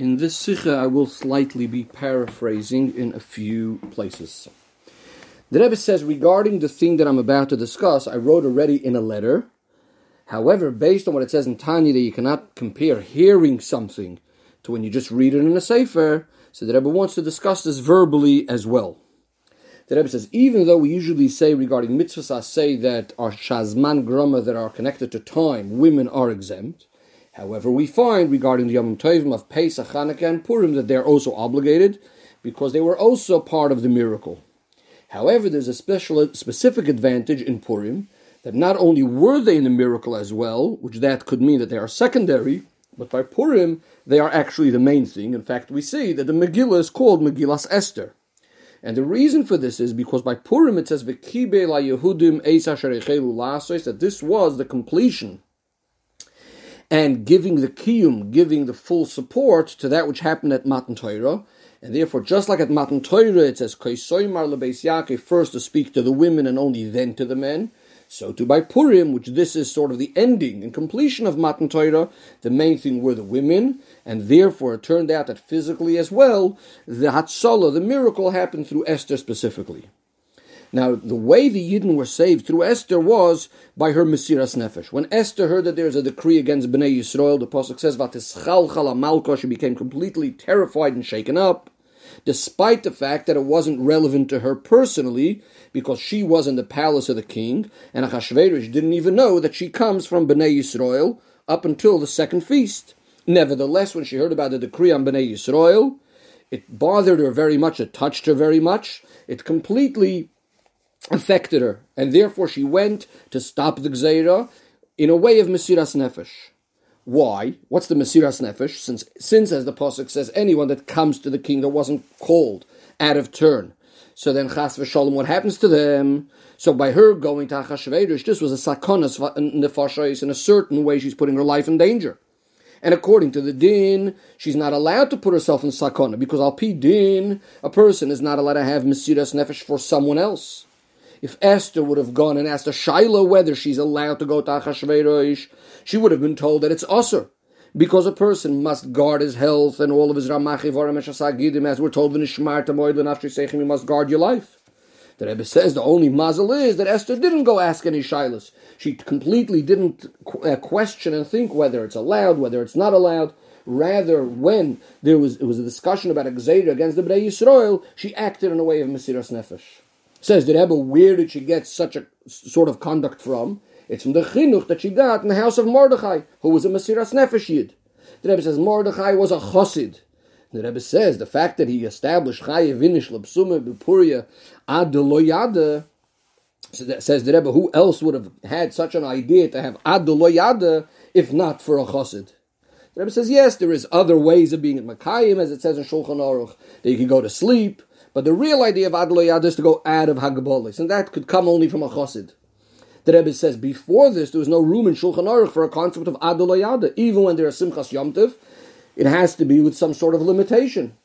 In this sicha, I will slightly be paraphrasing in a few places. The Rebbe says regarding the thing that I'm about to discuss, I wrote already in a letter. However, based on what it says in Tanya, that you cannot compare hearing something to when you just read it in a sefer, so the Rebbe wants to discuss this verbally as well. The Rebbe says, even though we usually say regarding mitzvahs, I say that our shazman grama that are connected to time, women are exempt. However, we find regarding the Yom Tovim of Pesach, Hanukkah, and Purim that they're also obligated because they were also part of the miracle. However, there's a special, specific advantage in Purim that not only were they in the miracle as well, which that could mean that they are secondary, but by Purim they are actually the main thing. In fact, we see that the Megillah is called Megillas Esther. And the reason for this is because by Purim it says Yehudim that this was the completion and giving the kiyum, giving the full support to that which happened at Matan Torah. And therefore, just like at Matan Torah, it says Kaisoymar lebeis Yaakov first to speak to the women and only then to the men. So too by Purim, which this is sort of the ending and completion of Matan Torah, the main thing were the women, and therefore it turned out that physically as well, the Hatzalah, the miracle, happened through Esther specifically. Now, the way the Yidden were saved through Esther was by her Mesiras Nefesh. When Esther heard that there's a decree against Bnei Yisrael, the Pasuk says, Vatischalchal Malka, she became completely terrified and shaken up despite the fact that it wasn't relevant to her personally, because she was in the palace of the king, and Achashverosh didn't even know that she comes from Bnei Yisrael up until the second feast. Nevertheless, when she heard about the decree on Bnei Yisrael, it bothered her very much, it touched her very much, it completely affected her, and therefore she went to stop the Gzeira in a way of Mesiras Nefesh. Why? What's the Mesiras Nefesh? Since, since, as the Pasuk says, anyone that comes to the king that wasn't called out of turn. So then, Chas v'shalom, what happens to them? So by her going to Achashverosh, this was a sakonas nefashos. In a certain way, she's putting her life in danger. And according to the din, she's not allowed to put herself in sakona because al pi din, a person is not allowed to have mesiras nefesh for someone else. If Esther would have gone and asked a Shiloh whether she's allowed to go to Achashverosh, she would have been told that it's assur. Because a person must guard his health and all of his ramachivarim and as we're told in Ishmar Tamoid Lenafshi you must guard your life. The Rebbe says the only mazel is that Esther didn't go ask any shilas. She completely didn't uh, question and think whether it's allowed, whether it's not allowed. Rather, when there was it was a discussion about a against the Bnei Yisrael, she acted in a way of Mesiras Nefesh. Says the Rebbe, where did she get such a sort of conduct from? It's from the chinuch that she got in the house of Mordechai, who was a Mesiras Nefesh. The Rebbe says Mordechai was a chosid. The Rebbe says the fact that he established Chaye Vinish Lepsume Bepuria Ad Loyada, says the Rebbe, who else would have had such an idea to have Ad Loyada if not for a chosid? The Rebbe says, yes, there is other ways of being in Makayim, as it says in Shulchan Aruch, that you can go to sleep, but the real idea of Adloyad is to go out of Hagabolis, and that could come only from a chosid. The Rebbe says before this there was no room in Shulchan Aruch for a concept of Adolayada. Even when there is Simchas Yomtiv, it has to be with some sort of limitation.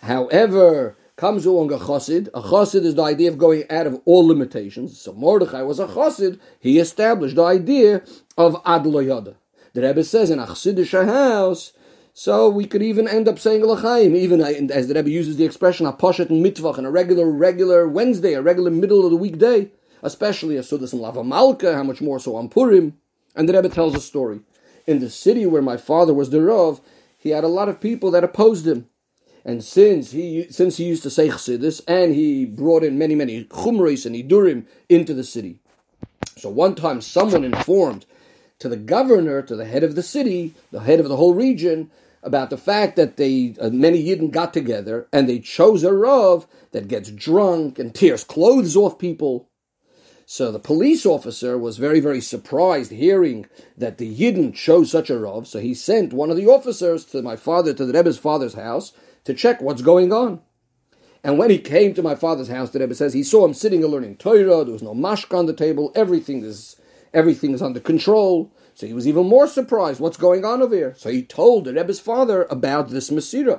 However, comes along a chosid. A chosid is the idea of going out of all limitations. So Mordechai was a chosid. He established the idea of Adloyada. The Rebbe says in a chassidish house so we could even end up saying L'chaim, even as the Rebbe uses the expression Aposhet and Mitvach, and a regular, regular Wednesday, a regular middle of the weekday, especially a Sudas Melava Malka, how much more so on Purim. And the Rebbe tells a story. In the city where my father was the Rav, he had a lot of people that opposed him. And since he since he used to say Chassidus, and he brought in many, many Chumris and Idurim into the city. So one time someone informed to the governor, to the head of the city, the head of the whole region, about the fact that they uh, many Yidden got together and they chose a Rav that gets drunk and tears clothes off people. So the police officer was very, very surprised hearing that the Yidden chose such a Rav. So he sent one of the officers to my father, to the Rebbe's father's house, to check what's going on. And when he came to my father's house, the Rebbe says he saw him sitting and learning Torah. There was no mashka on the table. Everything is everything is under control. So he was even more surprised. What's going on over here? So he told the Rebbe's father about this Masira.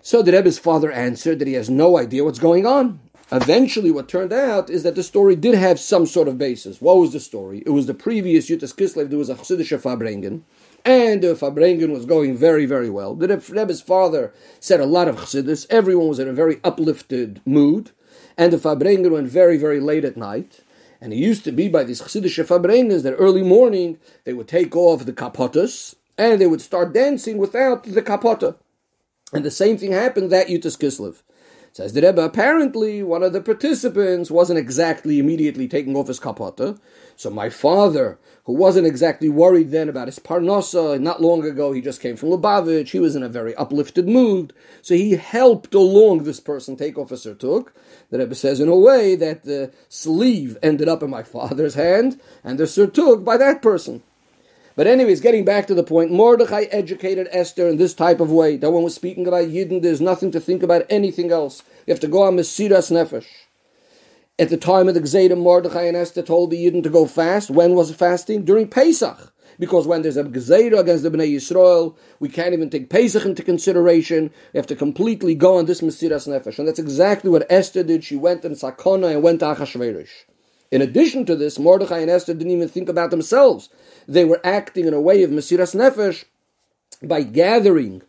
So the Rebbe's father answered that he has no idea what's going on. Eventually, what turned out is that the story did have some sort of basis. What was the story? It was the previous Yud Tes Kislev, there was a Chassidish Farbrengen, and uh, the Farbrengen was going very, very well. The Rebbe's father said a lot of chassidus. Everyone was in a very uplifted mood, and the Farbrengen went very, very late at night. And it used to be by these chassidish Farbrengens that early morning they would take off the kapotas and they would start dancing without the kapota. And the same thing happened that Yud Tes Kislev. Says the Rebbe, apparently one of the participants wasn't exactly immediately taking off his kapota. So my father, who wasn't exactly worried then about his parnasa, not long ago he just came from Lubavitch, he was in a very uplifted mood, so he helped along this person take off a surtuk. The Rebbe says in a way that the sleeve ended up in my father's hand, and the surtuk by that person. But anyways, getting back to the point, Mordechai educated Esther in this type of way. That when we're speaking about Yidden, there's nothing to think about anything else. You have to go on Mesiras Nefesh. At the time of the Gzeda, Mordechai and Esther told the Yidden to go fast. When was fasting? During Pesach. Because when there's a Gzeda against the Bnei Yisrael, we can't even take Pesach into consideration. We have to completely go on this Mesiras Nefesh. And that's exactly what Esther did. She went in Sakona and went to Achashverosh. In addition to this, Mordechai and Esther didn't even think about themselves. They were acting in a way of Mesiras Nefesh by gathering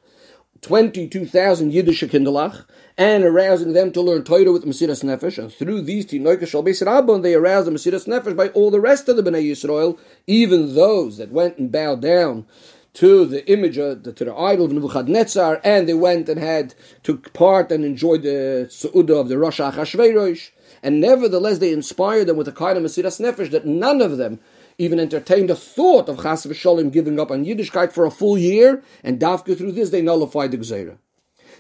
22,000 Yiddish Kindelach and arousing them to learn Torah with Mesiras Nefesh. And through these Tinoika Shal Beis they aroused the Mesiras Nefesh by all the rest of the Bnei Yisrael, even those that went and bowed down to the image of to the idol of Nebuchadnezzar, and they went and had took part and enjoyed the Su'udah of the Rosh Achashverosh and nevertheless they inspired them with a kind of Mesiras Nefesh that none of them even entertained a thought of Chas v'sholim giving up on Yiddishkeit for a full year, and Dafka through this they nullified the Gzeira.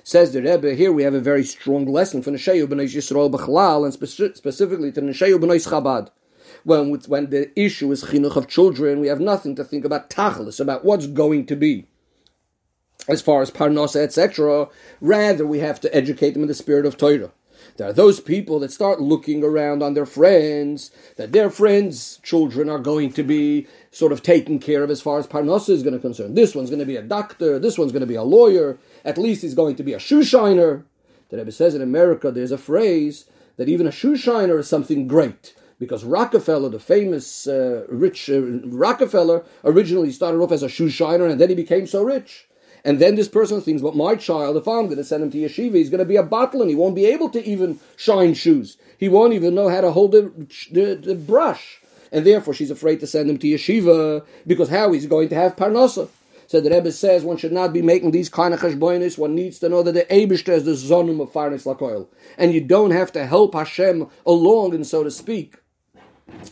Says the Rebbe, here we have a very strong lesson for Nesheyu b'nei Yisrael b'chalal, and speci- specifically to Nesheyu b'nei Chabad. When, when the issue is chinuch of children, we have nothing to think about tachlis, about what's going to be as far as parnasa, etc. Rather, we have to educate them in the spirit of Torah. There are those people that start looking around on their friends, that their friends' children are going to be sort of taken care of as far as Parnasa is going to concern. This one's going to be a doctor, this one's going to be a lawyer, at least he's going to be a shoe shiner. The Rebbe says in America there's a phrase that even a shoe shiner is something great. Because Rockefeller, the famous uh, rich uh, Rockefeller, originally started off as a shoe shiner and then he became so rich. And then this person thinks, but my child, if I'm going to send him to yeshiva, he's going to be a bottle and he won't be able to even shine shoes. He won't even know how to hold the, the, the brush. And therefore she's afraid to send him to yeshiva because how he's going to have parnasa. So the Rebbe says one should not be making these kind of cheshbonis. One needs to know that the Eibishter is the zonum of farnes lakoil. And you don't have to help Hashem along, and so to speak,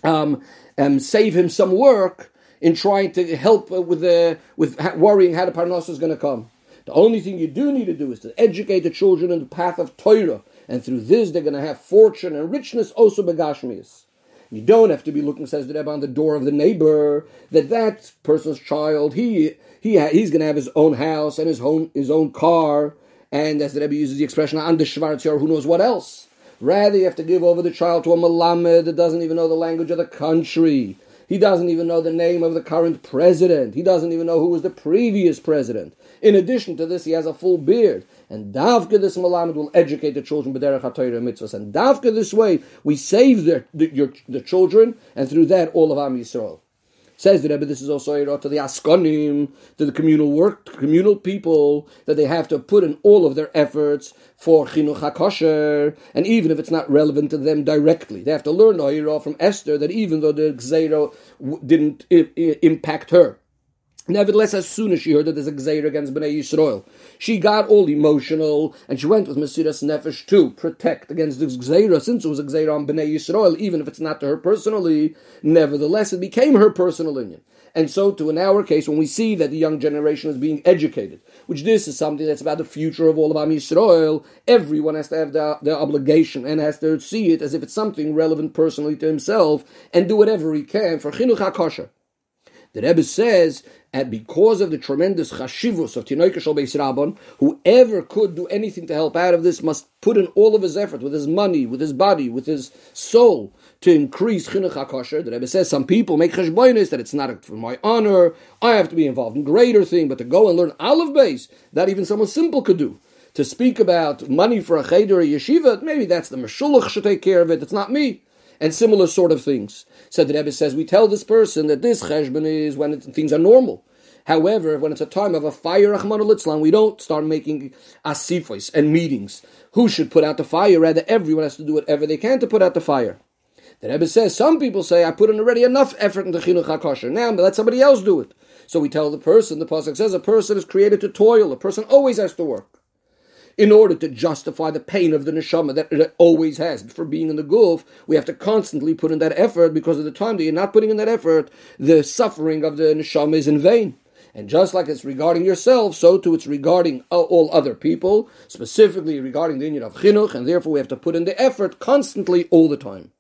um, um, save him some work in trying to help uh, with the with worrying how the parnasa is going to come. The only thing you do need to do is to educate the children in the path of Torah, and through this they're going to have fortune and richness also begashmias. You don't have to be looking, says the Rebbe, on the door of the neighbor that that person's child he he he's going to have his own house and his own his own car, and as the Rebbe uses the expression, on the Schwarzjahr, who knows what else. Rather, you have to give over the child to a malamed that doesn't even know the language of the country he doesn't even know the name of the current president. He doesn't even know who was the previous president. In addition to this, he has a full beard. And Davka this Malamed will educate the children b'derech HaTorah mitzvahs. And Davka this way, we save the, your, the children, and through that, all of Am Yisrael. Says the Rebbe, this is also a to the Askonim, to the communal work, communal people, that they have to put in all of their efforts for Chinuch HaKosher, and even if it's not relevant to them directly, they have to learn Hira from Esther that even though the Gzeiro didn't impact her, Nevertheless, as soon as she heard that there's a Gzeir against Bnei Yisrael, she got all emotional and she went with Mesiras Nefesh to protect against this Gzeir, since it was a Gzeir on Bnei Yisrael, even if it's not to her personally, nevertheless it became her personal inyan. And so, to in our case, when we see that the young generation is being educated, which this is something that's about the future of all of Am Yisrael, everyone has to have the, the obligation and has to see it as if it's something relevant personally to himself and do whatever he can for Chinuch HaKosher. The Rebbe says and because of the tremendous chashivus of Tinoika Shal Beis Rabban, whoever could do anything to help out of this must put in all of his effort, with his money, with his body, with his soul, to increase chinuch hakosher. The Rebbe says some people make cheshbonis that it's not for my honor. I have to be involved in greater thing, but to go and learn aleph beis that even someone simple could do. To speak about money for a cheder or yeshiva, maybe that's the meshulach should take care of it. It's not me and similar sort of things. So the Rebbe says, we tell this person that this cheshbon is when it, things are normal. However, when it's a time of a fire, we don't start making asifos and meetings. Who should put out the fire? Rather, everyone has to do whatever they can to put out the fire. The Rebbe says some people say I put in already enough effort into chinuch hakosher. Now let somebody else do it. So we tell the person. The pasuk says a person is created to toil. A person always has to work in order to justify the pain of the neshama that it always has for being in the guf, we have to constantly put in that effort because of the time that you're not putting in that effort, the suffering of the neshama is in vain. And just like it's regarding yourself, so too it's regarding all other people, specifically regarding the inyan of chinuch, and therefore we have to put in the effort constantly all the time.